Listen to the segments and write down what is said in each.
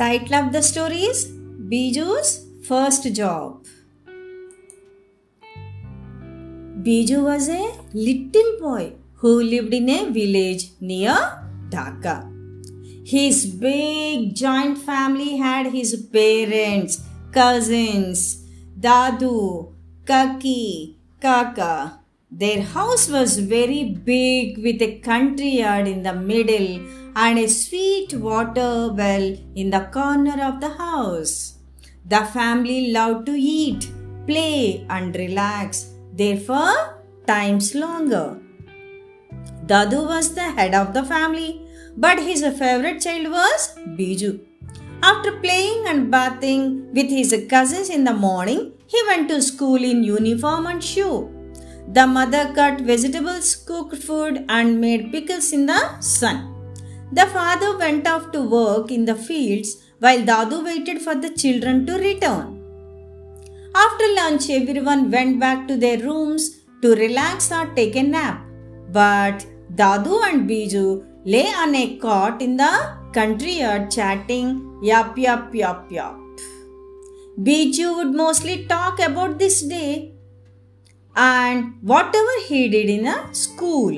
Title of the story is Biju's first job. Biju was a little boy who lived in a village near Dhaka. His big joint family had his parents, cousins, Dadu, Kaki, Kaka. Their house was very big with a country yard in the middle and a sweet water well in the corner of the house. The family loved to eat, play, and relax. Therefore, times longer. Dadu was the head of the family, but his favorite child was Biju. After playing and bathing with his cousins in the morning, he went to school in uniform and shoe. The mother cut vegetables, cooked food, and made pickles in the sun. The father went off to work in the fields while Dadu waited for the children to return. After lunch, everyone went back to their rooms to relax or take a nap. But Dadu and Biju lay on a cot in the country yard chatting yap yap yap yap. Biju would mostly talk about this day and whatever he did in a school.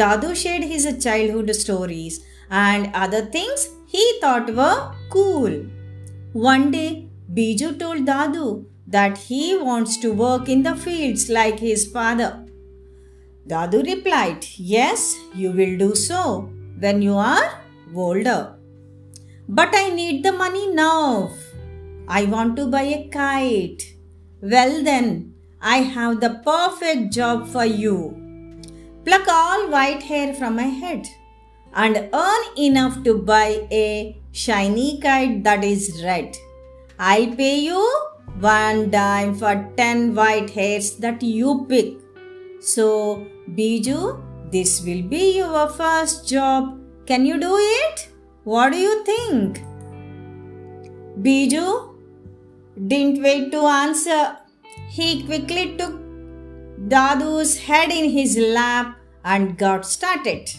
Dadu shared his childhood stories and other things he thought were cool. One day, Biju told Dadu that he wants to work in the fields like his father. Dadu replied, Yes, you will do so when you are older. But I need the money now. I want to buy a kite. Well, then, I have the perfect job for you. Pluck all white hair from my head and earn enough to buy a shiny kite that is red. I'll pay you one dime for 10 white hairs that you pick. So, Biju, this will be your first job. Can you do it? What do you think? Biju didn't wait to answer. He quickly took Dadu's head in his lap and got started.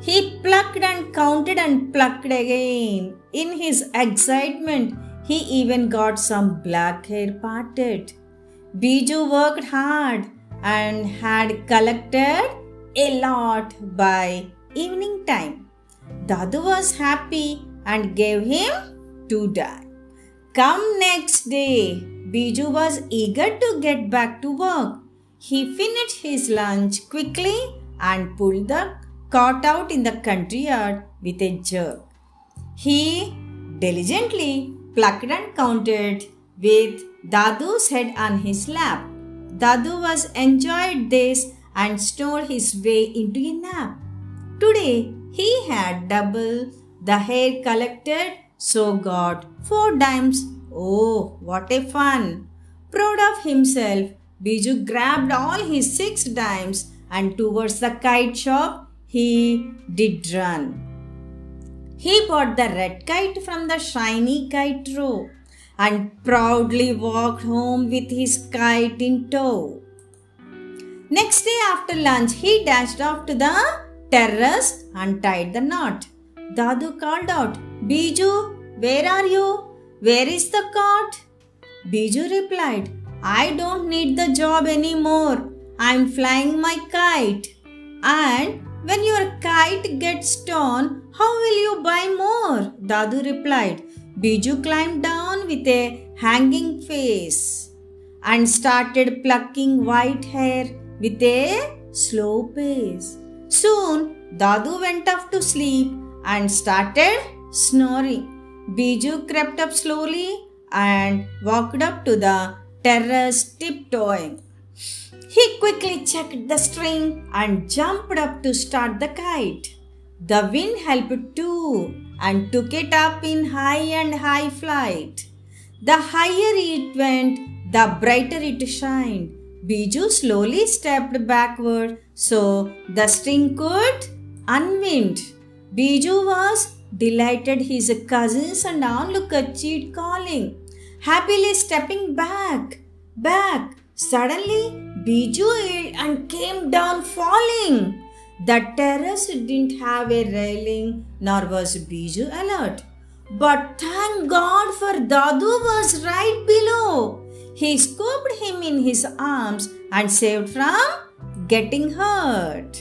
He plucked and counted and plucked again. In his excitement, he even got some black hair parted. Biju worked hard and had collected a lot by evening time. Dadu was happy and gave him two dimes. Come next day, Biju was eager to get back to work. He finished his lunch quickly and pulled the cart out in the country yard with a jerk. He diligently plucked and counted with Dadu's head on his lap. Dadu was enjoyed this and snored his way into a nap. Today he had double the hair collected, so got four dimes. Oh, what a fun! Proud of himself, Biju grabbed all his six dimes and towards the kite shop he did run. He bought the red kite from the shiny kite row and proudly walked home with his kite in tow. Next day after lunch, he dashed off to the terrace and tied the knot. Dadu called out, Biju, where are you? Where is the cart? Biju replied, I don't need the job anymore. I'm flying my kite. And when your kite gets torn, how will you buy more? Dadu replied. Biju climbed down with a hanging face and started plucking white hair with a slow pace. Soon, Dadu went off to sleep and started snoring. Biju crept up slowly and walked up to the terrace tiptoeing. He quickly checked the string and jumped up to start the kite. The wind helped too and took it up in high and high flight. The higher it went, the brighter it shined. Biju slowly stepped backward so the string could unwind. Biju was delighted his cousins and onlookers cheered calling, happily stepping back, back. Suddenly, Biju and came down falling. The terrace didn't have a railing, nor was Biju alert. But thank God for Dadu was right below. He scooped him in his arms and saved from getting hurt.